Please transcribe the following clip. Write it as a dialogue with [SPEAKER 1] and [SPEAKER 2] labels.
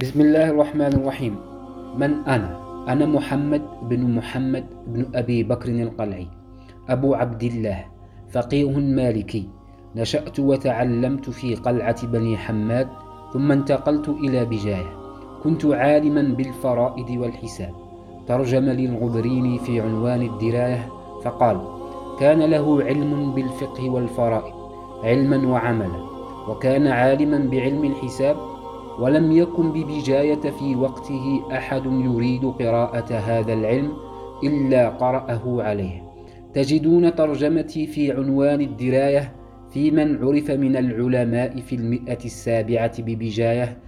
[SPEAKER 1] بسم الله الرحمن الرحيم من أنا؟ أنا محمد بن محمد بن أبي بكر القلعي أبو عبد الله فقيه مالكي نشأت وتعلمت في قلعة بني حماد ثم انتقلت إلى بجاية كنت عالما بالفرائض والحساب ترجم لي الغبريني في عنوان الدراية فقال كان له علم بالفقه والفرائض علما وعملا وكان عالما بعلم الحساب ولم يكن ببجاية في وقته أحد يريد قراءة هذا العلم إلا قرأه عليه. تجدون ترجمتي في عنوان الدراية في من عرف من العلماء في المئة السابعة ببجاية